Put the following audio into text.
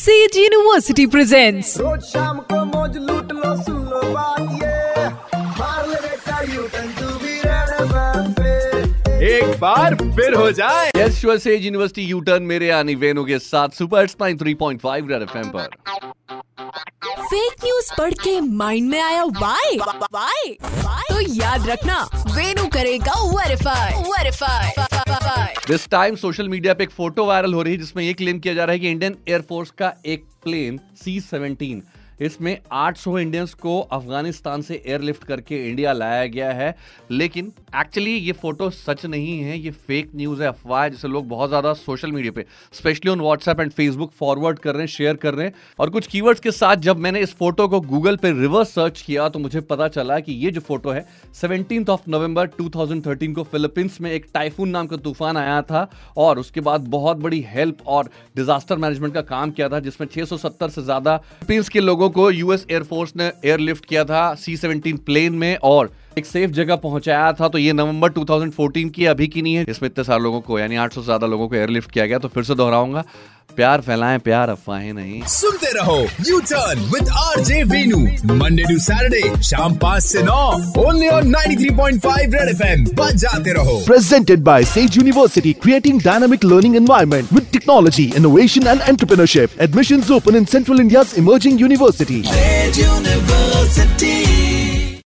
Says university presents रोज शाम को मौज लूट लो सुन लो बात ये। मार ले बेटा U turn to be red एक बार फिर हो जाए। यस श्योर से यूनिवर्सिटी यू टर्न मेरे यानी वेनु के साथ सुपर स्पाइन 3.5 रेड एफएम पर। फेक न्यूज़ पढ़ के माइंड में आया वाई वाई तो याद रखना वेनू करेगा verify verify this time social media पे एक फ़ोटो वायरल हो रही है जिसमें ये क्लेम किया जा रहा है कि इंडियन एयरफोर्स का एक प्लेन सी सेवनटीन इसमें 800 इंडियंस को अफ़गानिस्तान से एयरलिफ्ट करके इंडिया लाया गया है। लेकिन एक्चुअली ये फ़ोटो सच नहीं है, ये फेक न्यूज़ है, अफवाह है, जिसे लोग बहुत ज़्यादा सोशल मीडिया पे specially on WhatsApp and Facebook forward कर रहे हैं शेयर कर रहे हैं। और कुछ कीवर्ड्स के साथ जब मैंने इस फ़ोटो को गूगल पे रिवर्स सर्च किया तो मुझे पता चला कि ये जो फ़ोटो है सेवनटीन ऑफ़ नवंबर 2013 को फिलीपींस में एक टाइफून नाम का तूफ़ान आया था, और उसके बाद बहुत बड़ी हेल्प और डिजास्टर मैनेजमेंट का काम किया था, जिसमें 670 से ज़्यादा फिलीपींस के लोगों को यूएस एयरफोर्स ने एयरलिफ्ट किया था सी सेवनटीन प्लेन में और एक सेफ़ जगह पहुँचाया था तो ये नवंबर 2014 की अभी की नहीं है। इसमें इतने सारे लोगों को, यानी 800 से ज़्यादा लोगों को एयरलिफ्ट किया गया तो फिर से दोहराऊँगा। प्यार फैलाएँ प्यार अफवाहें नहीं सुनते रहो U turn with R J Venu Monday to Saturday शाम पाँच से नौ ओनली ऑन 93.5 रेड एफएम बजाते रहो presented by Sage University, creating dynamic learning environment with technology, innovation and entrepreneurship. Admissions open in Central India's emerging university. University